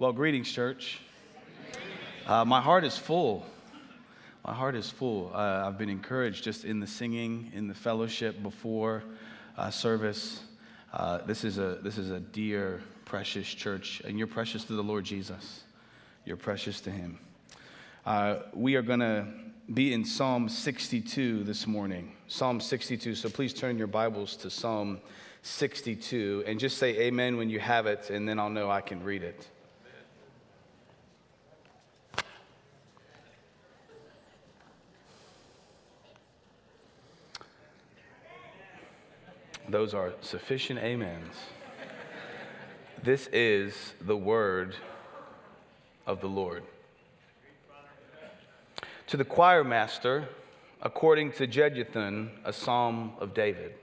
Well, greetings, church. Uh, my heart is full. My heart is full. Uh, I've been encouraged just in the singing, in the fellowship before uh, service. Uh, this, is a, this is a dear, precious church, and you're precious to the Lord Jesus. You're precious to Him. Uh, we are going to be in Psalm 62 this morning. Psalm 62. So please turn your Bibles to Psalm 62 and just say amen when you have it, and then I'll know I can read it. Those are sufficient amens. This is the word of the Lord. To the choir master, according to Jeduthun, a psalm of David.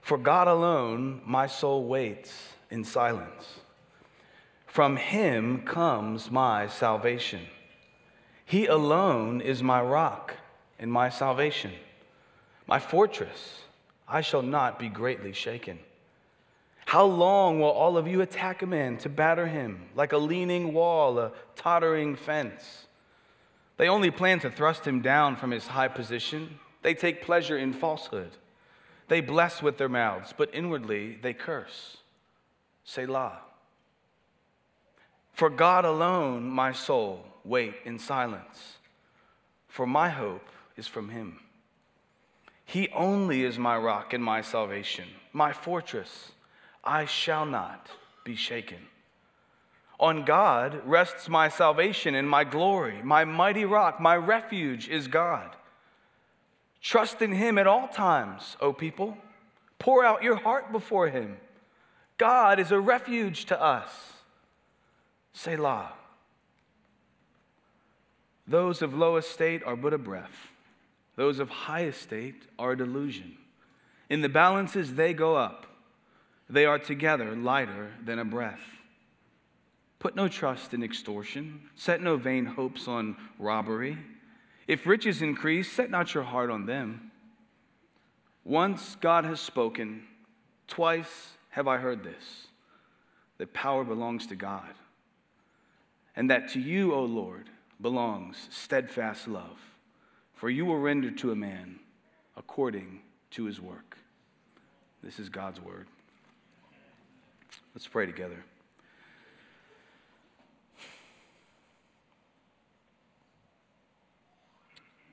For God alone my soul waits in silence. From him comes my salvation. He alone is my rock and my salvation, my fortress I shall not be greatly shaken. How long will all of you attack a man to batter him like a leaning wall, a tottering fence? They only plan to thrust him down from his high position. They take pleasure in falsehood. They bless with their mouths, but inwardly they curse. Selah. For God alone, my soul, wait in silence, for my hope is from him. He only is my rock and my salvation, my fortress. I shall not be shaken. On God rests my salvation and my glory. My mighty rock, my refuge is God. Trust in Him at all times, O people. Pour out your heart before Him. God is a refuge to us. Selah. Those of low estate are but a breath. Those of high estate are a delusion. In the balances, they go up. They are together lighter than a breath. Put no trust in extortion. Set no vain hopes on robbery. If riches increase, set not your heart on them. Once God has spoken, twice have I heard this that power belongs to God, and that to you, O Lord, belongs steadfast love for you will render to a man according to his work. This is God's word. Let's pray together.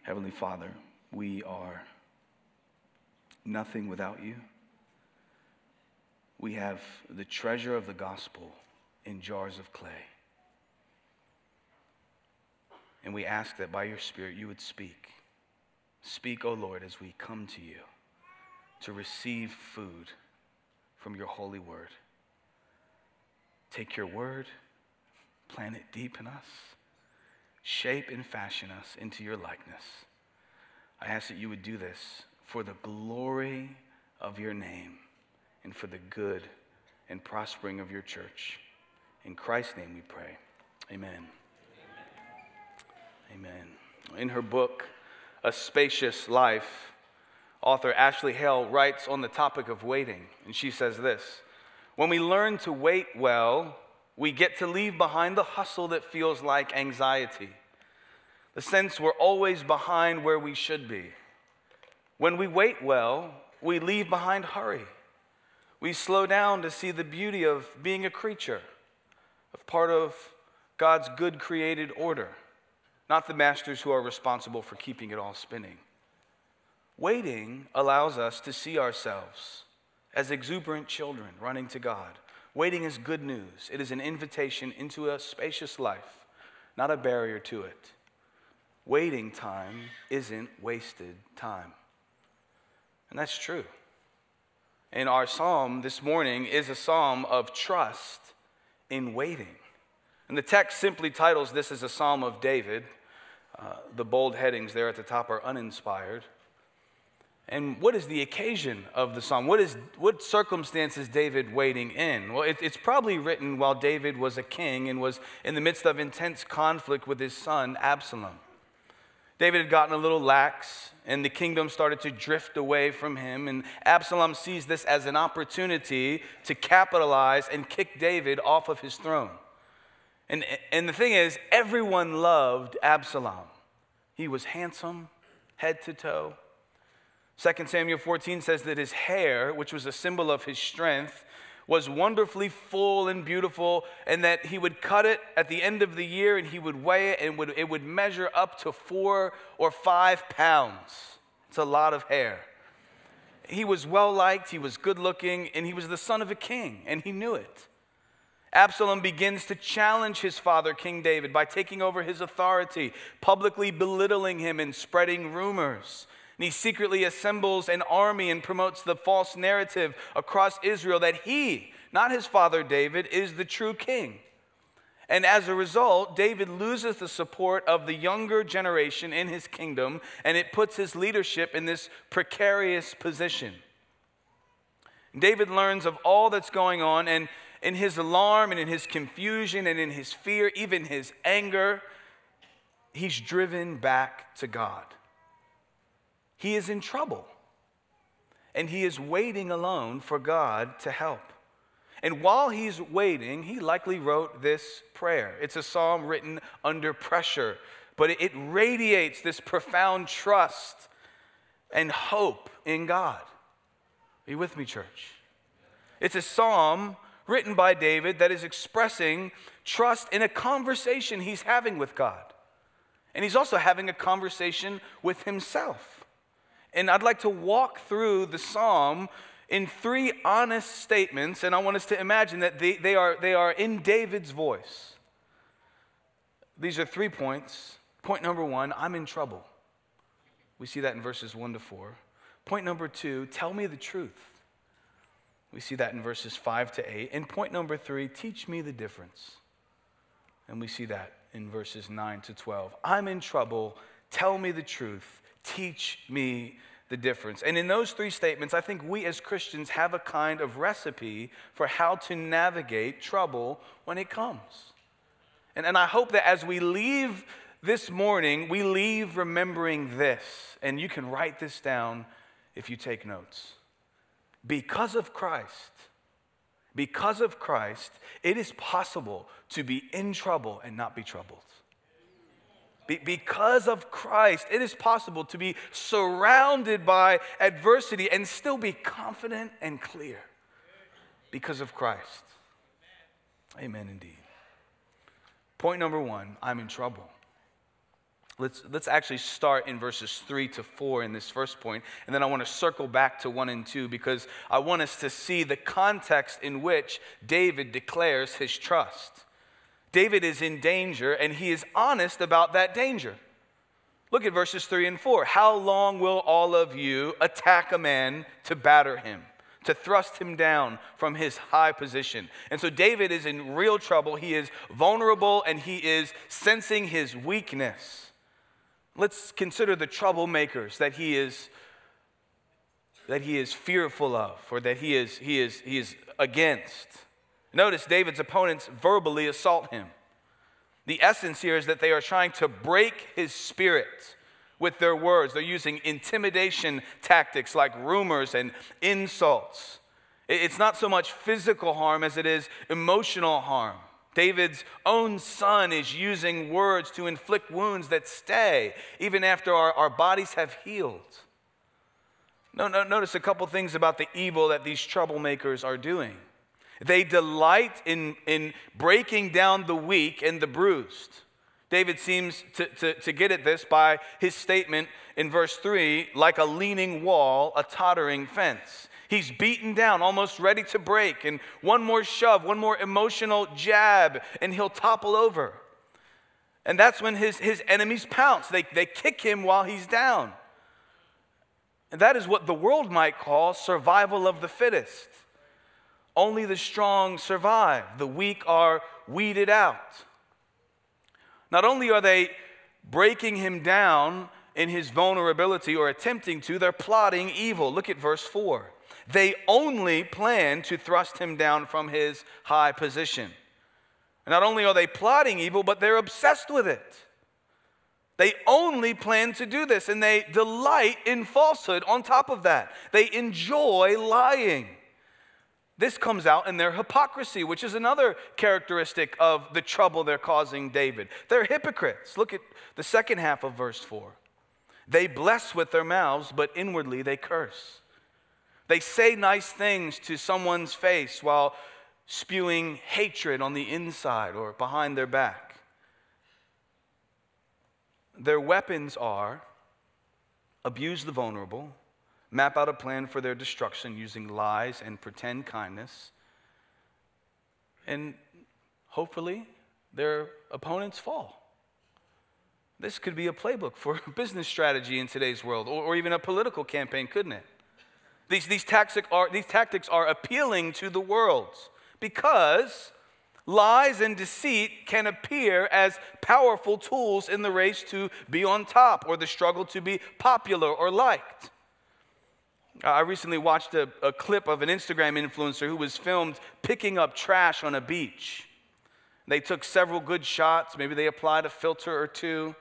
Heavenly Father, we are nothing without you. We have the treasure of the gospel in jars of clay. And we ask that by your Spirit you would speak. Speak, O Lord, as we come to you to receive food from your holy word. Take your word, plant it deep in us, shape and fashion us into your likeness. I ask that you would do this for the glory of your name and for the good and prospering of your church. In Christ's name we pray. Amen. Amen. In her book, A Spacious Life, author Ashley Hales writes on the topic of waiting, and she says this When we learn to wait well, we get to leave behind the hustle that feels like anxiety, the sense we're always behind where we should be. When we wait well, we leave behind hurry. We slow down to see the beauty of being a creature, of part of God's good created order not the masters who are responsible for keeping it all spinning. Waiting allows us to see ourselves as exuberant children running to God. Waiting is good news, it is an invitation into a spacious life, not a barrier to it. Waiting time isn't wasted time. And that's true. And our psalm this morning is a psalm of trust in waiting. And the text simply titles this as a psalm of David. Uh, the bold headings there at the top are uninspired. And what is the occasion of the psalm? What, is, what circumstance is David waiting in? Well, it, it's probably written while David was a king and was in the midst of intense conflict with his son Absalom. David had gotten a little lax, and the kingdom started to drift away from him. And Absalom sees this as an opportunity to capitalize and kick David off of his throne. And, and the thing is, everyone loved Absalom. He was handsome, head to toe. 2 Samuel 14 says that his hair, which was a symbol of his strength, was wonderfully full and beautiful, and that he would cut it at the end of the year and he would weigh it and would, it would measure up to four or five pounds. It's a lot of hair. He was well liked, he was good looking, and he was the son of a king, and he knew it. Absalom begins to challenge his father, King David, by taking over his authority, publicly belittling him and spreading rumors. And he secretly assembles an army and promotes the false narrative across Israel that he, not his father David, is the true king. And as a result, David loses the support of the younger generation in his kingdom, and it puts his leadership in this precarious position. David learns of all that's going on, and in his alarm and in his confusion and in his fear, even his anger, he's driven back to God. He is in trouble, and he is waiting alone for God to help. And while he's waiting, he likely wrote this prayer. It's a psalm written under pressure, but it radiates this profound trust and hope in God. Are you with me, church? It's a psalm written by David that is expressing trust in a conversation he's having with God. And he's also having a conversation with himself. And I'd like to walk through the psalm in three honest statements, and I want us to imagine that they, they, are, they are in David's voice. These are three points. Point number one I'm in trouble. We see that in verses one to four. Point number two tell me the truth. We see that in verses 5 to 8. And point number three, teach me the difference. And we see that in verses 9 to 12. I'm in trouble. Tell me the truth. Teach me the difference. And in those three statements, I think we as Christians have a kind of recipe for how to navigate trouble when it comes. And, and I hope that as we leave this morning, we leave remembering this. And you can write this down if you take notes. Because of Christ, because of Christ, it is possible to be in trouble and not be troubled. Be- because of Christ, it is possible to be surrounded by adversity and still be confident and clear. Because of Christ. Amen, indeed. Point number one I'm in trouble. Let's, let's actually start in verses 3 to 4 in this first point, and then I want to circle back to 1 and 2 because I want us to see the context in which David declares his trust. David is in danger, and he is honest about that danger. Look at verses 3 and 4. How long will all of you attack a man to batter him? to thrust him down from his high position. And so David is in real trouble. He is vulnerable and he is sensing his weakness. Let's consider the troublemakers that he is that he is fearful of or that he is he is he is against. Notice David's opponents verbally assault him. The essence here is that they are trying to break his spirit with their words. They're using intimidation tactics like rumors and insults. It's not so much physical harm as it is emotional harm. David's own son is using words to inflict wounds that stay even after our, our bodies have healed. No, no, notice a couple things about the evil that these troublemakers are doing. They delight in, in breaking down the weak and the bruised. David seems to, to, to get at this by his statement in verse 3 like a leaning wall, a tottering fence. He's beaten down, almost ready to break. And one more shove, one more emotional jab, and he'll topple over. And that's when his, his enemies pounce. They, they kick him while he's down. And that is what the world might call survival of the fittest. Only the strong survive, the weak are weeded out. Not only are they breaking him down in his vulnerability or attempting to, they're plotting evil. Look at verse 4. They only plan to thrust him down from his high position. Not only are they plotting evil, but they're obsessed with it. They only plan to do this, and they delight in falsehood on top of that. They enjoy lying. This comes out in their hypocrisy, which is another characteristic of the trouble they're causing David. They're hypocrites. Look at the second half of verse 4. They bless with their mouths, but inwardly they curse. They say nice things to someone's face while spewing hatred on the inside or behind their back. Their weapons are abuse the vulnerable, map out a plan for their destruction using lies and pretend kindness, and hopefully their opponents fall. This could be a playbook for business strategy in today's world, or, or even a political campaign, couldn't it? These, these, tactic are, these tactics are appealing to the world because lies and deceit can appear as powerful tools in the race to be on top or the struggle to be popular or liked. I recently watched a, a, clip of an Instagram influencer who was filmed picking up trash on a beach. They took several good shots, maybe they applied a filter or two.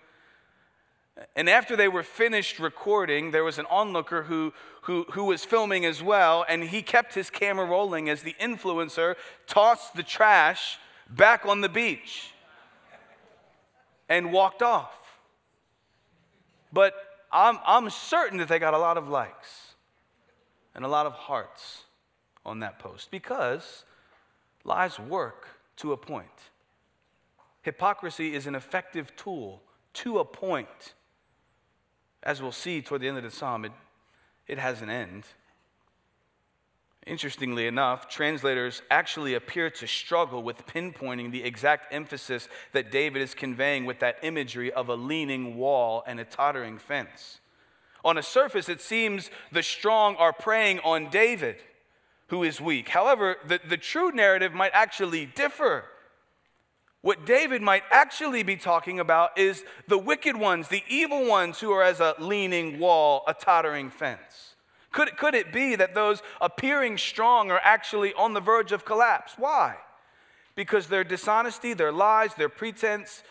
And after they were finished recording, there was an onlooker who, who, who was filming as well, and he kept his camera rolling as the influencer tossed the trash back on the beach and walked off. But I'm, I'm certain that they got a lot of likes and a lot of hearts on that post because lies work to a point. Hypocrisy is an effective tool to a point as we'll see toward the end of the psalm, it, it has an end. Interestingly enough, translators actually appear to struggle with pinpointing the exact emphasis that David is conveying with that imagery of a leaning wall and a tottering fence. On a surface, it seems the strong are preying on David, who is weak. However, the, the true narrative might actually differ. What David might actually be talking about is the wicked ones, the evil ones who are as a leaning wall, a tottering fence. Could, could it be that those appearing strong are actually on the verge of collapse? Why? Because their dishonesty, their lies, their pretense,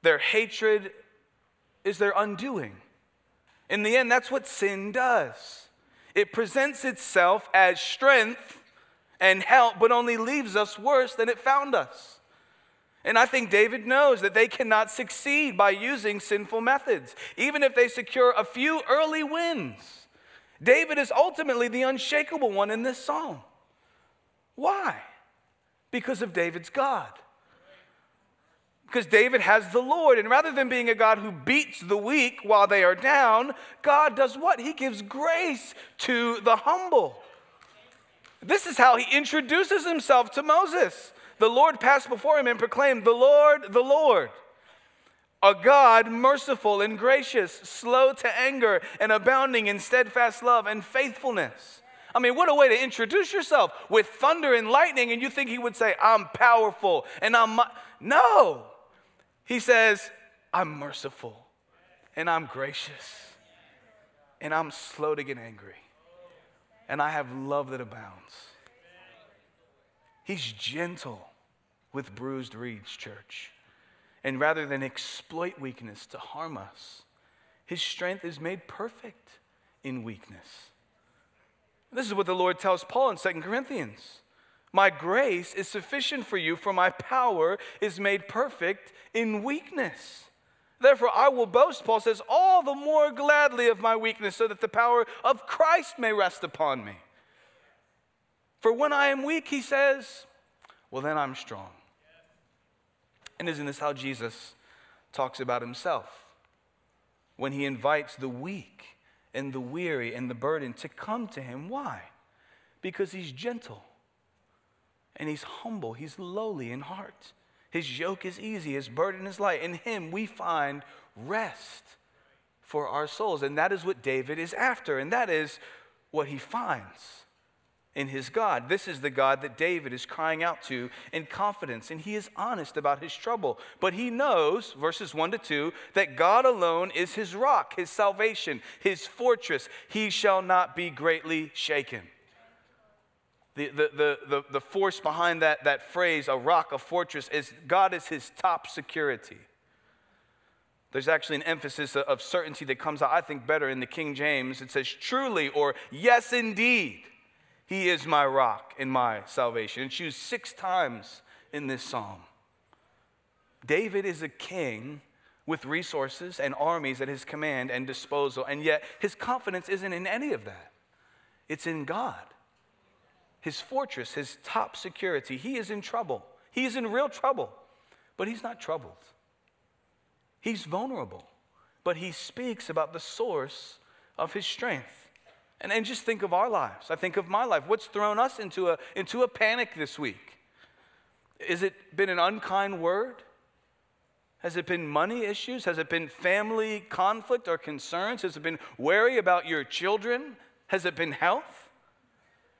their hatred is their undoing. In the end, that's what sin does. It presents itself as strength and help, but only leaves us worse than it found us. And I think David knows that they cannot succeed by using sinful methods, even if they secure a few early wins. David is ultimately the unshakable one in this psalm. Why? Because of David's God. Because David has the Lord, and rather than being a God who beats the weak while they are down, God does what? He gives grace to the humble. This is how he introduces himself to Moses the Lord passed before him and proclaimed, The Lord, the Lord, a God merciful and gracious, slow to anger, and abounding in steadfast love and faithfulness. I mean, what a way to introduce yourself with thunder and lightning, and you think he would say, I'm powerful and I'm. No. He says, I'm merciful and I'm gracious and I'm slow to get angry and I have love that abounds. He's gentle with bruised reeds, church. And rather than exploit weakness to harm us, his strength is made perfect in weakness. This is what the Lord tells Paul in 2 Corinthians. My grace is sufficient for you, for my power is made perfect in weakness. Therefore, I will boast, Paul says, all the more gladly of my weakness, so that the power of Christ may rest upon me. For when I am weak, he says, well, then I'm strong. And isn't this how Jesus talks about himself? When he invites the weak and the weary and the burdened to come to him. Why? Because he's gentle and he's humble, he's lowly in heart. His yoke is easy, his burden is light. In him we find rest for our souls. And that is what David is after, and that is what he finds in his God. This is the God that David is crying out to in confidence, and he is honest about his trouble. But he knows, verses 1 to 2, that God alone is his rock, his salvation, his fortress. He shall not be greatly shaken. The, the, the, the, the force behind that, that phrase, a rock, a fortress, is God is his top security. There's actually an emphasis of certainty that comes out, I think, better in the King James. It says, truly, or yes, indeed. He is my rock and my salvation. It's used six times in this psalm. David is a king with resources and armies at his command and disposal, and yet his confidence isn't in any of that. It's in God, his fortress, his top security. He is in trouble. He is in real trouble, but he's not troubled. He's vulnerable, but he speaks about the source of his strength. And, and just think of our lives. I think of my life. What's thrown us into a, into a panic this week? Has it been an unkind word? Has it been money issues? Has it been family conflict or concerns? Has it been worry about your children? Has it been health?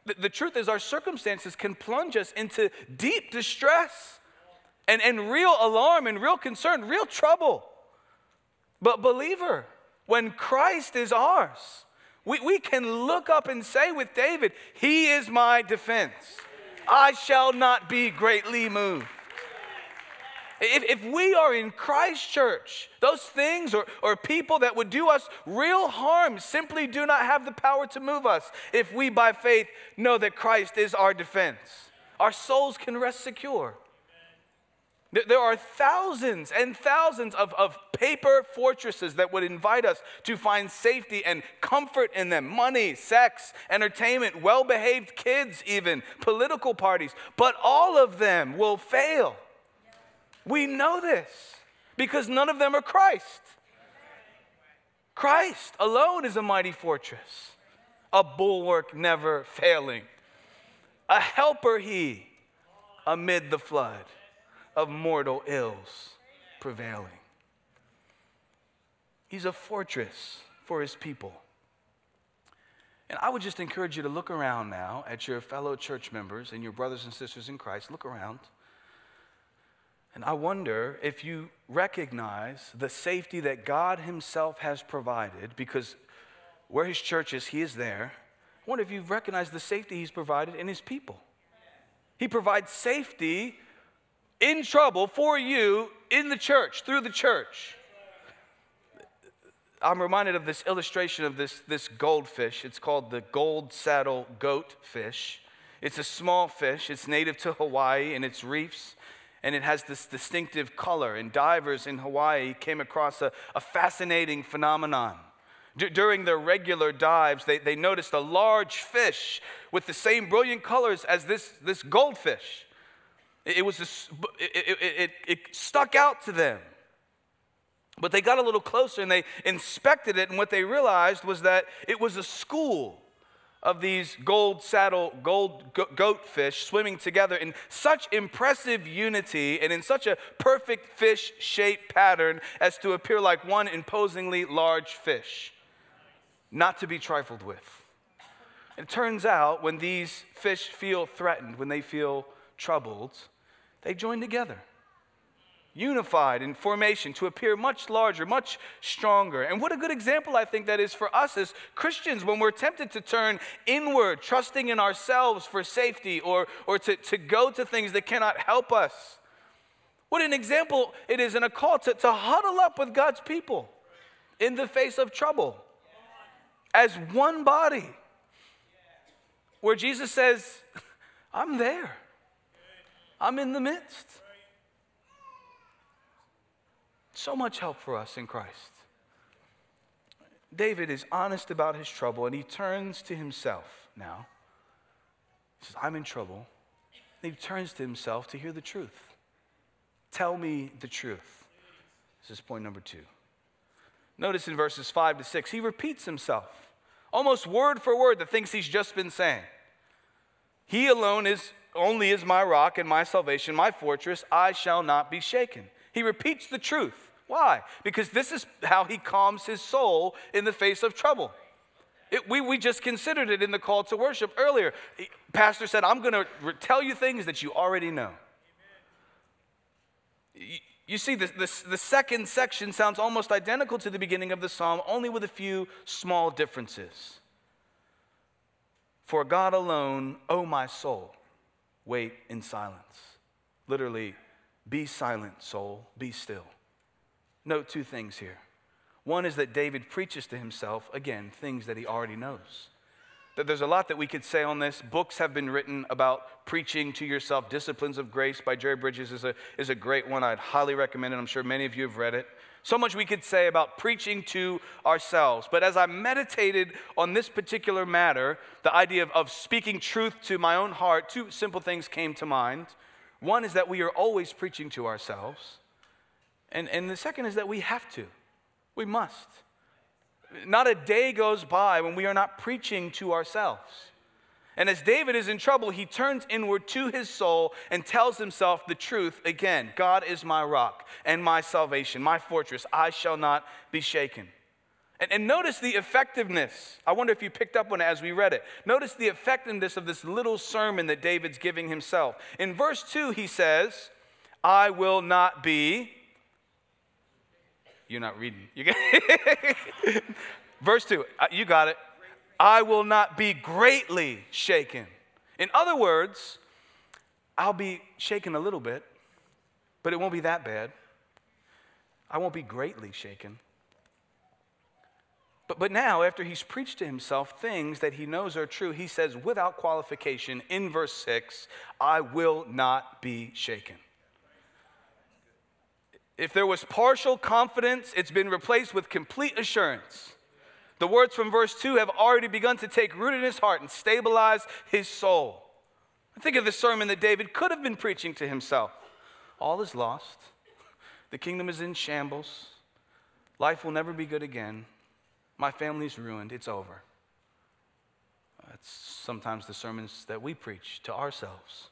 The, the truth is, our circumstances can plunge us into deep distress and, and real alarm and real concern, real trouble. But, believer, when Christ is ours, we, we can look up and say with David, He is my defense. I shall not be greatly moved. If, if we are in Christ church, those things or, or people that would do us real harm simply do not have the power to move us if we by faith know that Christ is our defense. Our souls can rest secure. There are thousands and thousands of, of paper fortresses that would invite us to find safety and comfort in them money, sex, entertainment, well behaved kids, even political parties. But all of them will fail we know this because none of them are Christ. Christ alone is a mighty fortress, a bulwark never failing, a helper he amid the flood of mortal ills prevailing. He's a fortress for his people. And I would just encourage you to look around now at your fellow church members and your brothers and sisters in Christ. Look around. And I wonder if you recognize the safety that God Himself has provided, because where His church is, He is there. I wonder if you recognize the safety He's provided in His people. He provides safety in trouble for you in the church, through the church. I'm reminded of this illustration of this, this goldfish. It's called the gold saddle goat fish. It's a small fish, it's native to Hawaii and its reefs and it has this distinctive color. And divers in Hawaii came across a, a fascinating phenomenon. D- during their regular dives, they, they noticed a large fish with the same brilliant colors as this, this goldfish. It, was this, it, it, it stuck out to them. But they got a little closer and they inspected it, and what they realized was that it was a school of these gold saddle, gold goat fish swimming together in such impressive unity and in such a perfect fish shaped pattern as to appear like one imposingly large fish, not to be trifled with. It turns out when these fish feel threatened, when they feel troubled, they joined together unified in formation to appear much larger, much stronger. And what a good example I think that is for us as Christians when we're tempted to turn inward, trusting in ourselves for safety or, or to, to go to things that cannot help us. What an example it is in a call to, to huddle up with God's people in the face of trouble as one body. Where Jesus says, I'm there, I'm in the midst. So much help for us in Christ. David is honest about his trouble and he turns to himself now. He says, I'm in trouble. And he turns to himself to hear the truth. Tell me the truth. This is point number two. Notice in verses five to six, he repeats himself, almost word for word, the things he's just been saying. He alone is only is my rock and my salvation, my fortress. I shall not be shaken. He repeats the truth. Why? Because this is how he calms his soul in the face of trouble. It, we, we just considered it in the call to worship earlier. Pastor said, I'm going to tell you things that you already know. You, you see, the, the, the second section sounds almost identical to the beginning of the psalm, only with a few small differences. For God alone, O my soul, wait in silence. Literally, be silent, soul, be still. Note two things here. One is that David preaches to himself, again, things that he already knows. That there's a lot that we could say on this. Books have been written about preaching to yourself. Disciplines of Grace by Jerry Bridges is a, is a great one. I'd highly recommend it. I'm sure many of you have read it. So much we could say about preaching to ourselves. But as I meditated on this particular matter, the idea of, of speaking truth to my own heart, two simple things came to mind. One is that we are always preaching to ourselves, and, and the second is that we have to. We must. Not a day goes by when we are not preaching to ourselves. And as David is in trouble, he turns inward to his soul and tells himself the truth again God is my rock and my salvation, my fortress. I shall not be shaken. And, and, notice the effectiveness. I wonder if you picked up on it as we read it. Notice the effectiveness of this little sermon that David's giving himself. In verse 2, he says, I will not be. You're not reading. Verse 2, uh, you got it. I will not be greatly shaken. In other words, I'll be shaken a little bit, but it won't be that bad. I won't be greatly shaken. But, but now, after he's preached to himself things that he knows are true, he says without qualification in verse 6 I will not be shaken. If there was partial confidence, it's been replaced with complete assurance. The words from verse 2 have already begun to take root in his heart and stabilize his soul. Think of the sermon that David could have been preaching to himself. All is lost. The kingdom is in shambles. Life will never be good again. My family's ruined. It's over. That's sometimes the sermons that we preach to ourselves.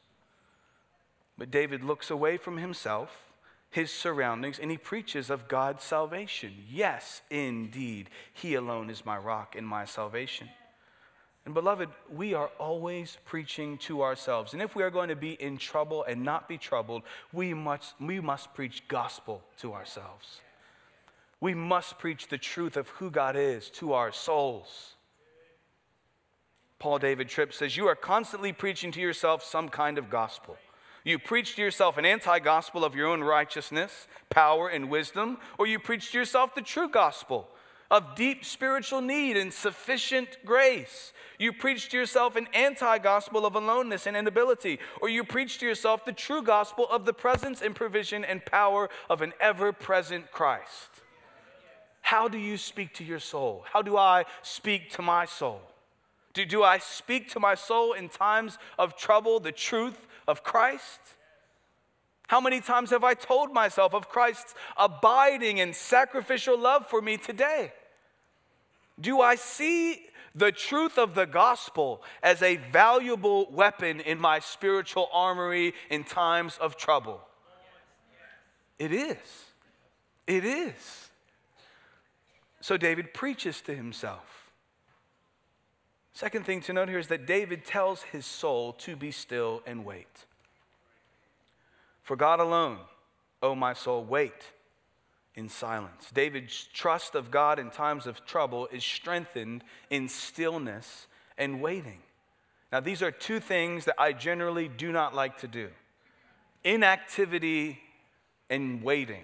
But David looks away from himself his surroundings and he preaches of God's salvation. Yes, indeed, he alone is my rock and my salvation. And beloved, we are always preaching to ourselves. And if we are going to be in trouble and not be troubled, we must, we must preach gospel to ourselves. We must preach the truth of who God is to our souls. Paul David Tripp says, You are constantly preaching to yourself some kind of gospel. You preach to yourself an anti gospel of your own righteousness, power, and wisdom, or you preach to yourself the true gospel of deep spiritual need and sufficient grace. You preach to yourself an anti gospel of aloneness and inability, or you preach to yourself the true gospel of the presence and provision and power of an ever present Christ. How do you speak to your soul? How do I speak to my soul? Do, do I speak to my soul in times of trouble the truth of Christ? How many times have I told myself of Christ's abiding and sacrificial love for me today? Do I see the truth of the gospel as a valuable weapon in my spiritual armory in times of trouble? It is. It is. So David preaches to himself. Second thing to note here is that David tells his soul to be still and wait. For God alone, O my soul, wait in silence. David's trust of God in times of trouble is strengthened in stillness and waiting. Now, these are two things that I generally do not like to do inactivity and waiting.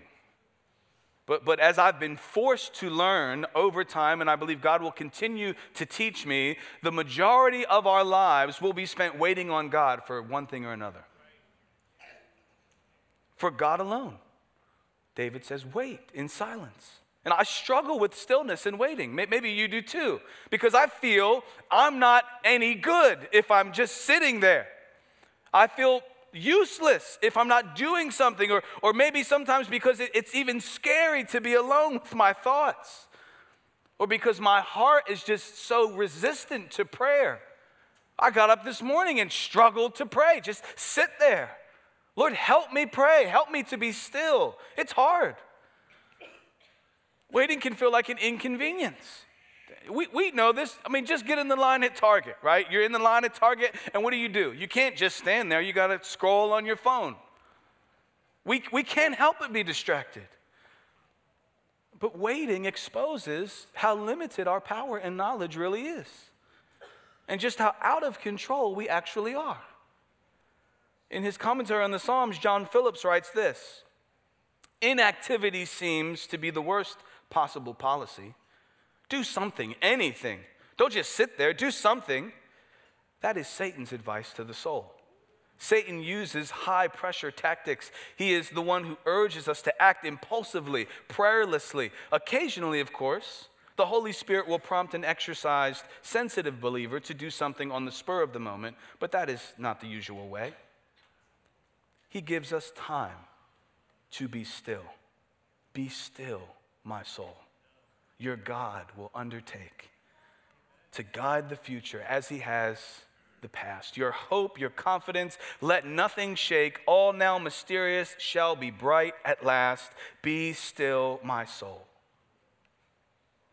But, but as I've been forced to learn over time, and I believe God will continue to teach me, the majority of our lives will be spent waiting on God for one thing or another. For God alone. David says, wait in silence. And I struggle with stillness and waiting. Maybe you do too, because I feel I'm not any good if I'm just sitting there. I feel useless if I'm not doing something, or, or maybe sometimes because it, it's even scary to be alone with my thoughts, or because my heart is just so resistant to prayer. I got up this morning and struggled to pray, just sit there. Lord, help me pray, help me to be still. It's hard. Waiting can feel like an inconvenience. We, we know this. I mean, just get in the line at Target, right? You're in the line at Target, and what do you do? You can't just stand there, you got to scroll on your phone. We, we can't help but be distracted. But waiting exposes how limited our power and knowledge really is, and just how out of control we actually are. In his commentary on the Psalms, John Phillips writes this Inactivity seems to be the worst possible policy do something, anything, Don't just sit there, do something. That is Satan's advice to the soul. Satan uses high pressure tactics. He is the one who urges us to act impulsively, prayerlessly. Occasionally, of course, the Holy Spirit will prompt an exercised, sensitive believer to do something on the spur of the moment, but that is not the usual way. He gives us time to be still. Be still, my soul. Your God will undertake to guide the future as He has the past. Your hope, your confidence, let nothing shake. All now mysterious shall be bright at last. Be still, my soul.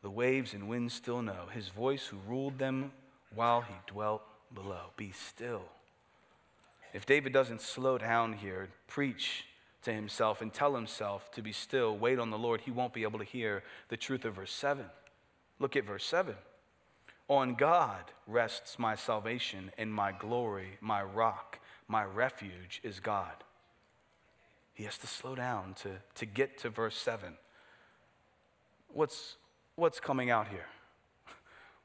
The waves and winds still know his voice who ruled them while he dwelt below. Be still. If David doesn't slow down here, preach to himself and tell himself to be still, wait on the Lord, he won't be able to hear the truth of verse 7. Look at verse 7. On God rests my salvation and my glory, my rock, my refuge is God. He has to slow down to, to get to verse 7. What's, what's coming out here?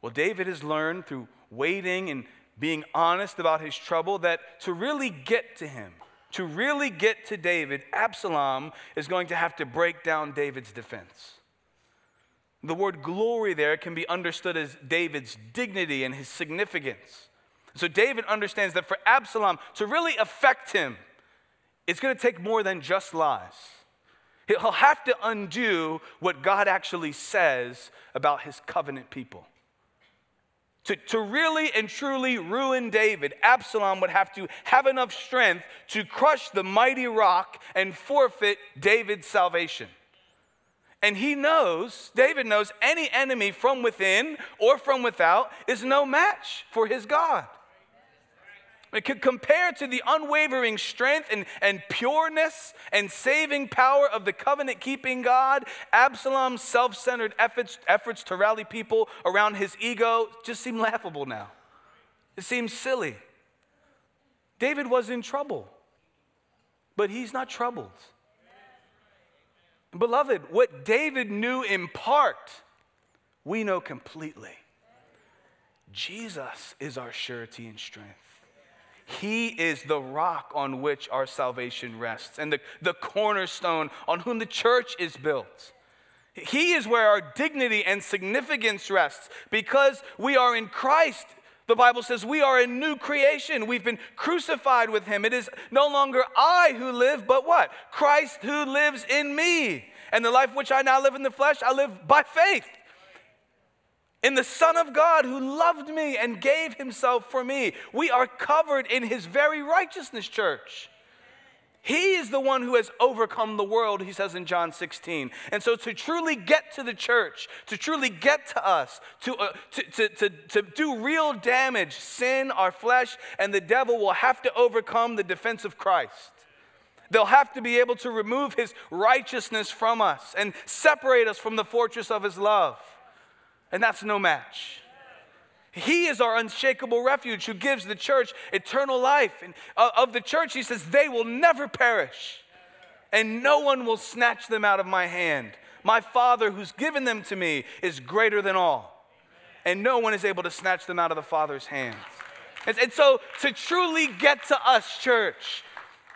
Well, David has learned through waiting and being honest about his trouble that to really get to him, to really get to David, Absalom is going to have to break down David's defense. The word glory there can be understood as David's dignity and his significance. So David understands that for Absalom to really affect him, it's going to take more than just lies. He'll have to undo what God actually says about his covenant people. To, to really and truly ruin David, Absalom would have to have enough strength to crush the mighty rock and forfeit David's salvation. And he knows, David knows, any enemy from within or from without is no match for his God. It could compare to the unwavering strength and, and pureness and saving power of the covenant keeping God. Absalom's self centered efforts, efforts to rally people around his ego just seem laughable now. It seems silly. David was in trouble, but he's not troubled. Beloved, what David knew in part, we know completely. Jesus is our surety and strength. He is the rock on which our salvation rests and the, the cornerstone on whom the church is built. He is where our dignity and significance rests because we are in Christ. The Bible says we are a new creation. We've been crucified with him. It is no longer I who live, but what? Christ who lives in me. And the life which I now live in the flesh, I live by faith in the Son of God who loved me and gave himself for me. We are covered in his very righteousness, church. He is the one who has overcome the world, he says in John 16. And so, to truly get to the church, to truly get to us, to, uh, to, to, to, to do real damage, sin, our flesh, and the devil will have to overcome the defense of Christ. They'll have to be able to remove his righteousness from us and separate us from the fortress of his love and that's no match. He is our unshakable refuge who gives the church eternal life. And uh, of the church, he says, they will never perish, and no one will snatch them out of my hand. My Father, who's given them to me, is greater than all, and no one is able to snatch them out of the Father's hands. And, so, to truly get to us, church,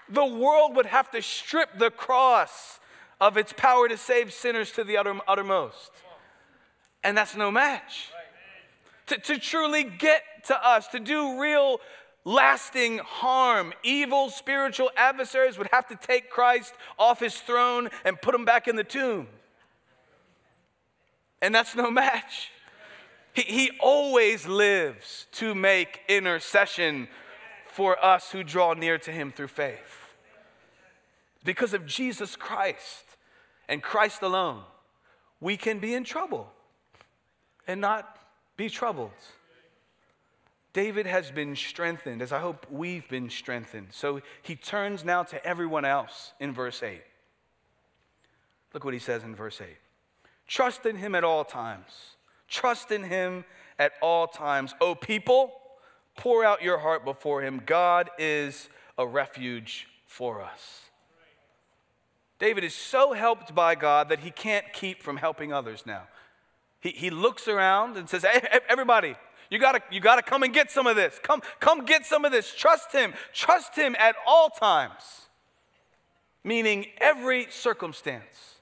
the world would have to strip the cross of its power to save sinners to the utter, uttermost. And that's no match. To, to truly get to us, to do real lasting harm, evil spiritual adversaries would have to take Christ off his throne and put him back in the tomb. And that's no match. He, he always lives to make intercession for us who draw near to him through faith. Because of Jesus Christ and Christ alone, we can be in trouble and not be troubled. David has been strengthened, as I hope we've been strengthened. So he turns now to everyone else in verse 8. Look what he says in verse 8 Trust in him at all times. Trust in him at all times. O people, pour out your heart before him. God is a refuge for us. David is so helped by God that he can't keep from helping others now. He, he looks around and says, Hey, everybody, you gotta, you gotta come and get some of this. Come, come get some of this. Trust him. Trust him at all times. Meaning every circumstance.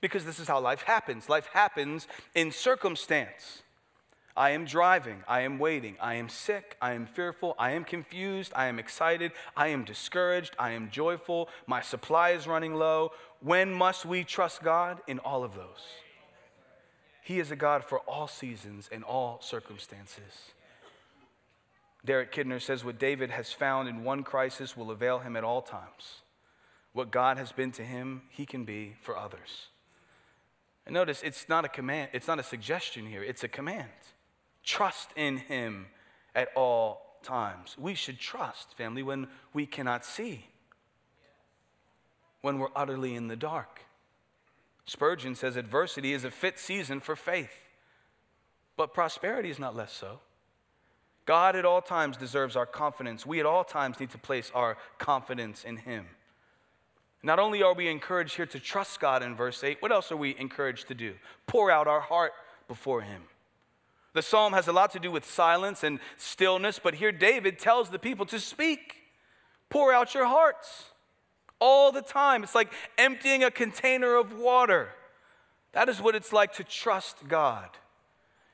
Because this is how life happens. Life happens in circumstance. I am driving. I am waiting. I am sick. I am fearful. I am confused. I am excited. I am discouraged. I am joyful. My supply is running low. When must we trust God? In all of those. He is a God for all seasons and all circumstances. Derek Kidner says, What David has found in one crisis will avail him at all times. What God has been to him, he can be for others. And notice, it's not a command, it's not a suggestion here, it's a command. Trust in him at all times. We should trust, family, when we cannot see, when we're utterly in the dark. Spurgeon says adversity is a fit season for faith, but prosperity is not less so. God at all times deserves our confidence. We at all times need to place our confidence in Him. Not only are we encouraged here to trust God in verse 8, what else are we encouraged to do? Pour out our heart before Him. The psalm has a lot to do with silence and stillness, but here David tells the people to speak. Pour out your hearts all the time. It's like emptying a container of water. That is what it's like to trust God.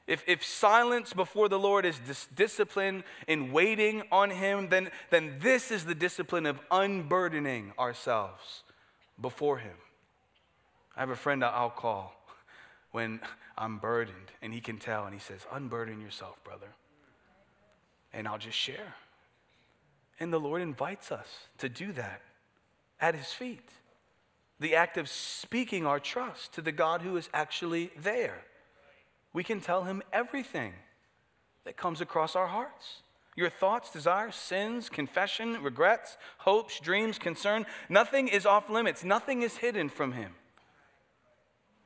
If, if silence before the Lord is dis- discipline in waiting on Him, then, then this is the discipline of unburdening ourselves before Him. I have a friend I'll call when I'm burdened, and he can tell, and he says, Unburden yourself, brother. And I'll just share. And the Lord invites us to do that at his feet. The act of speaking our trust to the God who is actually there. We can tell him everything that comes across our hearts. Your thoughts, desires, sins, confession, regrets, hopes, dreams, concern, nothing is off limits. Nothing is hidden from him.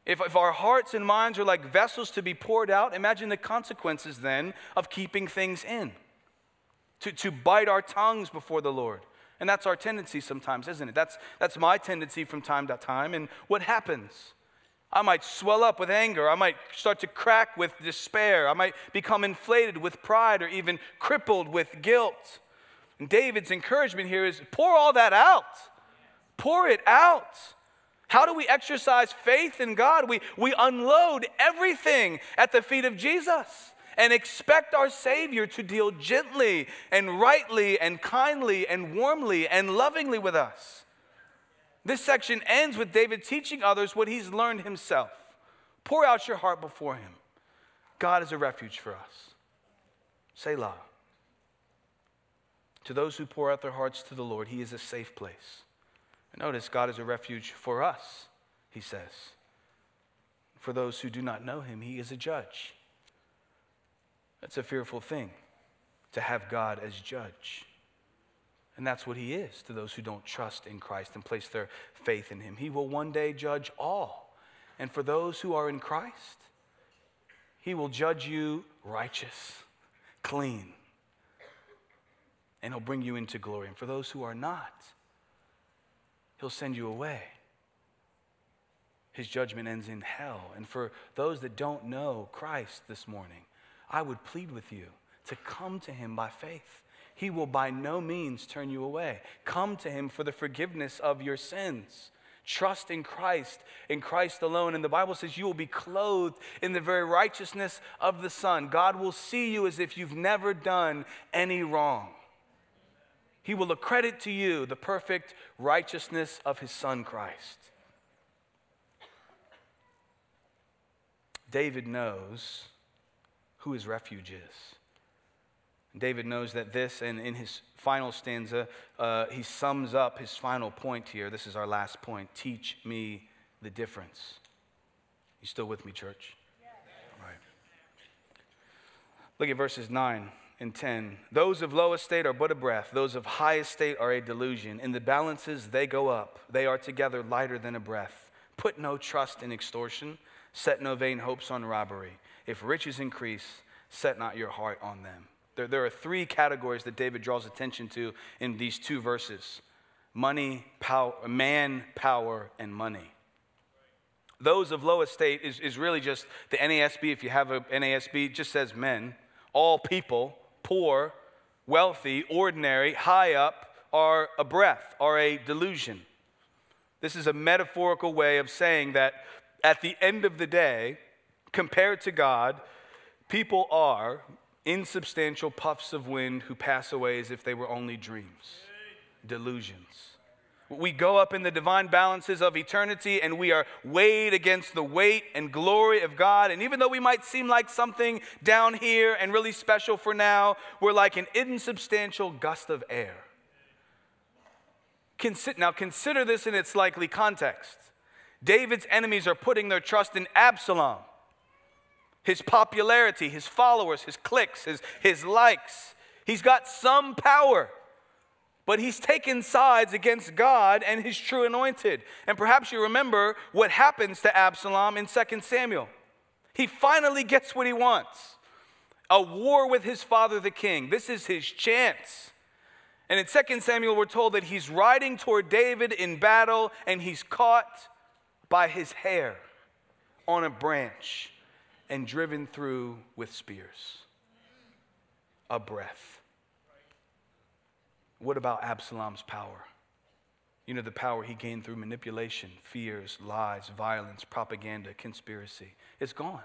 If, if our hearts and minds are like vessels to be poured out, imagine the consequences then of keeping things in. To, to bite our tongues before the Lord, and that's our tendency sometimes, isn't it? That's, that's my tendency from time to time. And what happens? I might swell up with anger. I might start to crack with despair. I might become inflated with pride or even crippled with guilt. And David's encouragement here is pour all that out. Pour it out. How do we exercise faith in God? We, we unload everything at the feet of Jesus and expect our Savior to deal gently and rightly and kindly and warmly and lovingly with us. This section ends with David teaching others what he's learned himself. Pour out your heart before him. God is a refuge for us. Selah. To those who pour out their hearts to the Lord, he is a safe place. Notice, God is a refuge for us, he says. For those who do not know him, he is a judge. That's a fearful thing to have God as judge. And that's what he is to those who don't trust in Christ and place their faith in him. He will one day judge all. And for those who are in Christ, he will judge you righteous, clean, and he'll bring you into glory. And for those who are not, he'll send you away. His judgment ends in hell. And for those that don't know Christ this morning, I would plead with you to come to him by faith. He will by no means turn you away. Come to him for the forgiveness of your sins. Trust in Christ, in Christ alone. And the Bible says you will be clothed in the very righteousness of the Son. God will see you as if you've never done any wrong. He will accredit to you the perfect righteousness of his Son, Christ. David knows who his refuge is. David knows that this, and in his final stanza, uh, he sums up his final point here. This is our last point. Teach me the difference. You still with me, church? Yes. All right. Look at verses 9 and 10. Those of low estate are but a breath, those of high estate are a delusion. In the balances, they go up. They are together lighter than a breath. Put no trust in extortion, set no vain hopes on robbery. If riches increase, set not your heart on them. There, there are three categories that David draws attention to in these two verses money, power, man, power, and money. Those of low estate is, is really just the NASB. If you have a NASB, just says men. All people, poor, wealthy, ordinary, high up, are a breath, are a delusion. This is a metaphorical way of saying that at the end of the day, compared to God, people are insubstantial puffs of wind who pass away as if they were only dreams, delusions. We go up in the divine balances of eternity and we are weighed against the weight and glory of God. And even though we might seem like something down here and really special for now, we're like an insubstantial gust of air. Now, consider this in its likely context. David's enemies are putting their trust in Absalom, his popularity, his followers, his cliques, his, his likes. He's got some power but he's taken sides against God and his true anointed. And perhaps you remember what happens to Absalom in 2 Samuel. He finally gets what he wants a war with his father, the king. This is his chance. And in 2 Samuel, we're told that he's riding toward David in battle and he's caught by his hair on a branch and driven through with spears. A breath. What about Absalom's power? You know, the power he gained through manipulation, fears, lies, violence, propaganda, conspiracy. It's gone.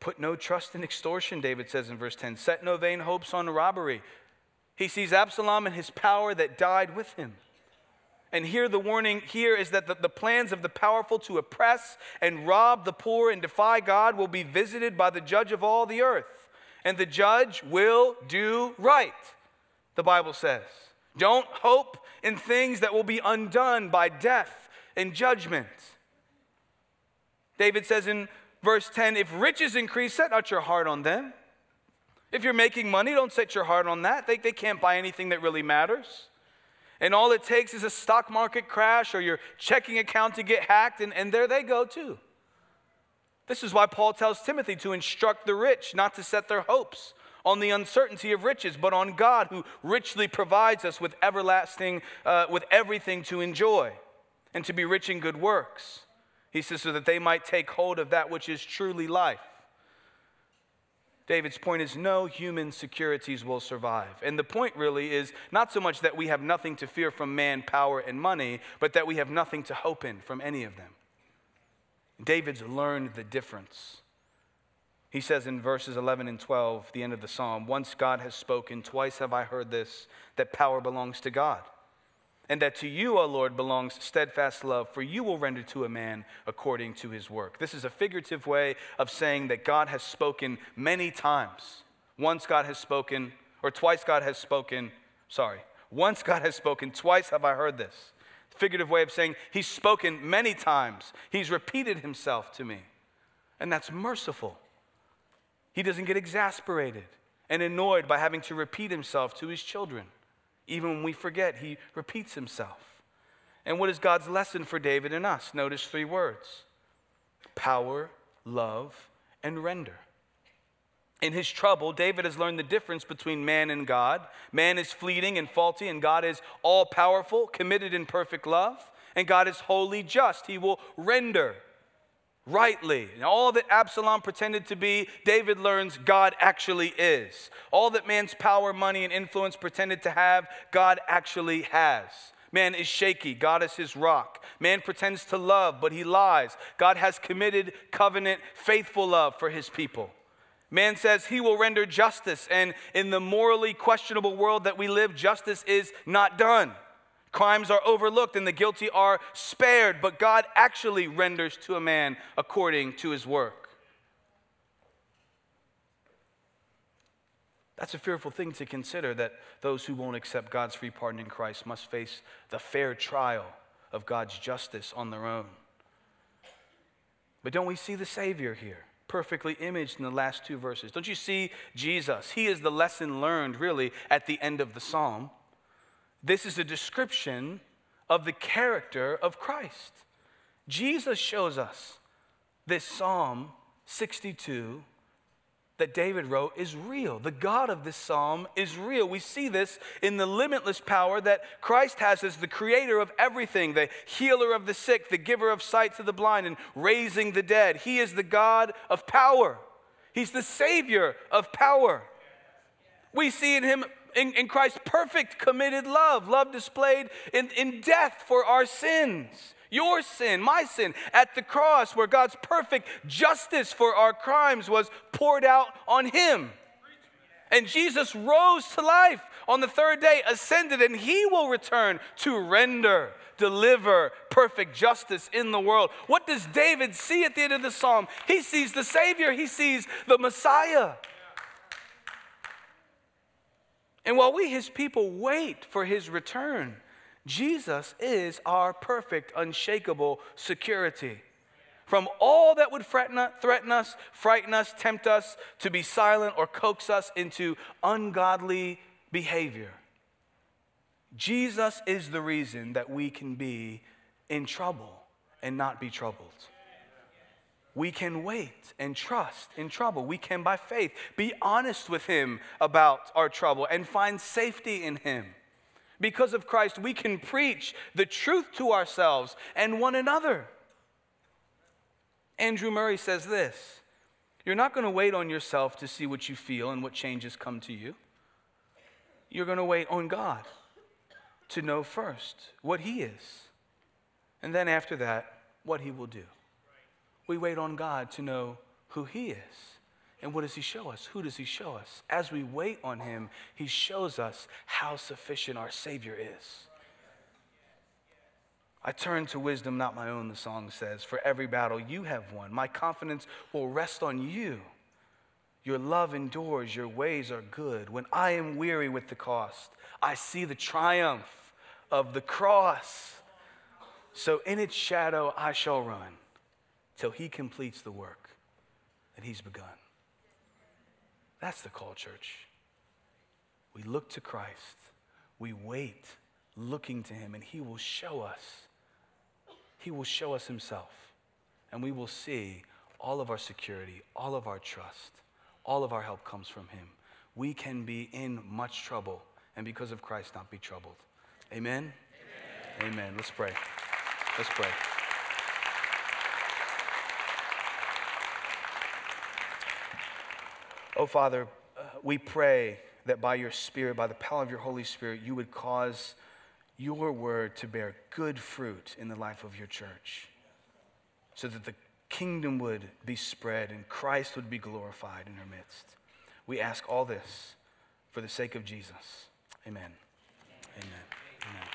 Put no trust in extortion, David says in verse 10. Set no vain hopes on robbery. He sees Absalom and his power that died with him. And here, the warning here is that the, the, plans of the powerful to oppress and rob the poor and defy God will be visited by the judge of all the earth. And the judge will do right the Bible says. Don't hope in things that will be undone by death and judgment. David says in verse 10 if riches increase, set not your heart on them. If you're making money, don't set your heart on that. They, they can't buy anything that really matters. And all it takes is a stock market crash or your checking account to get hacked, and, and there they go too. This is why Paul tells Timothy to instruct the rich not to set their hopes on the uncertainty of riches, but on God who richly provides us with everlasting, uh, with everything to enjoy and to be rich in good works. He says, so that they might take hold of that which is truly life. David's point is no human securities will survive. And the point really is not so much that we have nothing to fear from man, power, and money, but that we have nothing to hope in from any of them. David's learned the difference. He says in verses 11 and 12, the end of the psalm, Once God has spoken, twice have I heard this, that power belongs to God. And that to you, O Lord, belongs steadfast love, for you will render to a man according to his work. This is a figurative way of saying that God has spoken many times. Once God has spoken, or twice God has spoken, sorry, once God has spoken, twice have I heard this. Figurative way of saying he's spoken many times. He's repeated himself to me. And that's merciful. He doesn't get exasperated and annoyed by having to repeat himself to his children. Even when we forget, he repeats himself. And what is God's lesson for David and us? Notice three words power, love, and render. In his trouble, David has learned the difference between man and God. Man is fleeting and faulty, and God is all powerful, committed in perfect love. And God is wholly just. He will render rightly. And all that Absalom pretended to be, David learns God actually is. All that man's power, money, and influence pretended to have, God actually has. Man is shaky. God is his rock. Man pretends to love, but he lies. God has committed covenant, faithful love for his people. Man says he will render justice, and in the morally questionable world that we live, justice is not done. Crimes are overlooked and the guilty are spared, but God actually renders to a man according to his work. That's a fearful thing to consider that those who won't accept God's free pardon in Christ must face the fair trial of God's justice on their own. But don't we see the Savior here? Perfectly imaged in the last two verses. Don't you see Jesus? He is the lesson learned, really, at the end of the psalm. This is a description of the character of Christ. Jesus shows us this Psalm 62 that David wrote is real. The God of this psalm is real. We see this in the limitless power that Christ has as the creator of everything, the healer of the sick, the giver of sight to the blind, and raising the dead. He is the God of power, He's the Savior of power. We see in Him in, in, Christ's perfect committed love, love displayed in, in death for our sins your sin, my sin, at the cross where God's perfect justice for our crimes was poured out on him. And Jesus rose to life on the third day, ascended, and he will return to render, deliver perfect justice in the world. What does David see at the end of the psalm? He sees the Savior, he sees the Messiah. And while we, his people, wait for his return, Jesus is our perfect, unshakable security. From all that would threaten us, frighten us, tempt us to be silent, or coax us into ungodly behavior. Jesus is the reason that we can be in trouble and not be troubled. We can wait and trust in trouble. We can, by faith, be honest with Him about our trouble and find safety in Him because of Christ, we can preach the truth to ourselves and one another. Andrew Murray says this You're not going to wait on yourself to see what you feel and what changes come to you. You're going to wait on God to know first what He is, and then after that, what He will do. We wait on God to know who He is. And what does he show us? Who does he show us? As we wait on him, he shows us how sufficient our Savior is. I turn to wisdom, not my own, the song says. For every battle you have won, my confidence will rest on you. Your love endures, your ways are good. When I am weary with the cost, I see the triumph of the cross. So in its shadow I shall run till he completes the work that he's begun. That's the call, church. We look to Christ, we wait looking to Him, and He will show us. He will show us Himself, and we will see all of our security, all of our trust, all of our help comes from Him. We can be in much trouble, and because of Christ, not be troubled. Amen? Amen. Amen. Let's pray. Let's pray. Oh, Father, uh, we pray that by your Spirit, by the power of your Holy Spirit, you would cause your word to bear good fruit in the life of your church so that the kingdom would be spread and Christ would be glorified in our midst. We ask all this for the sake of Jesus. Amen. Amen. Amen.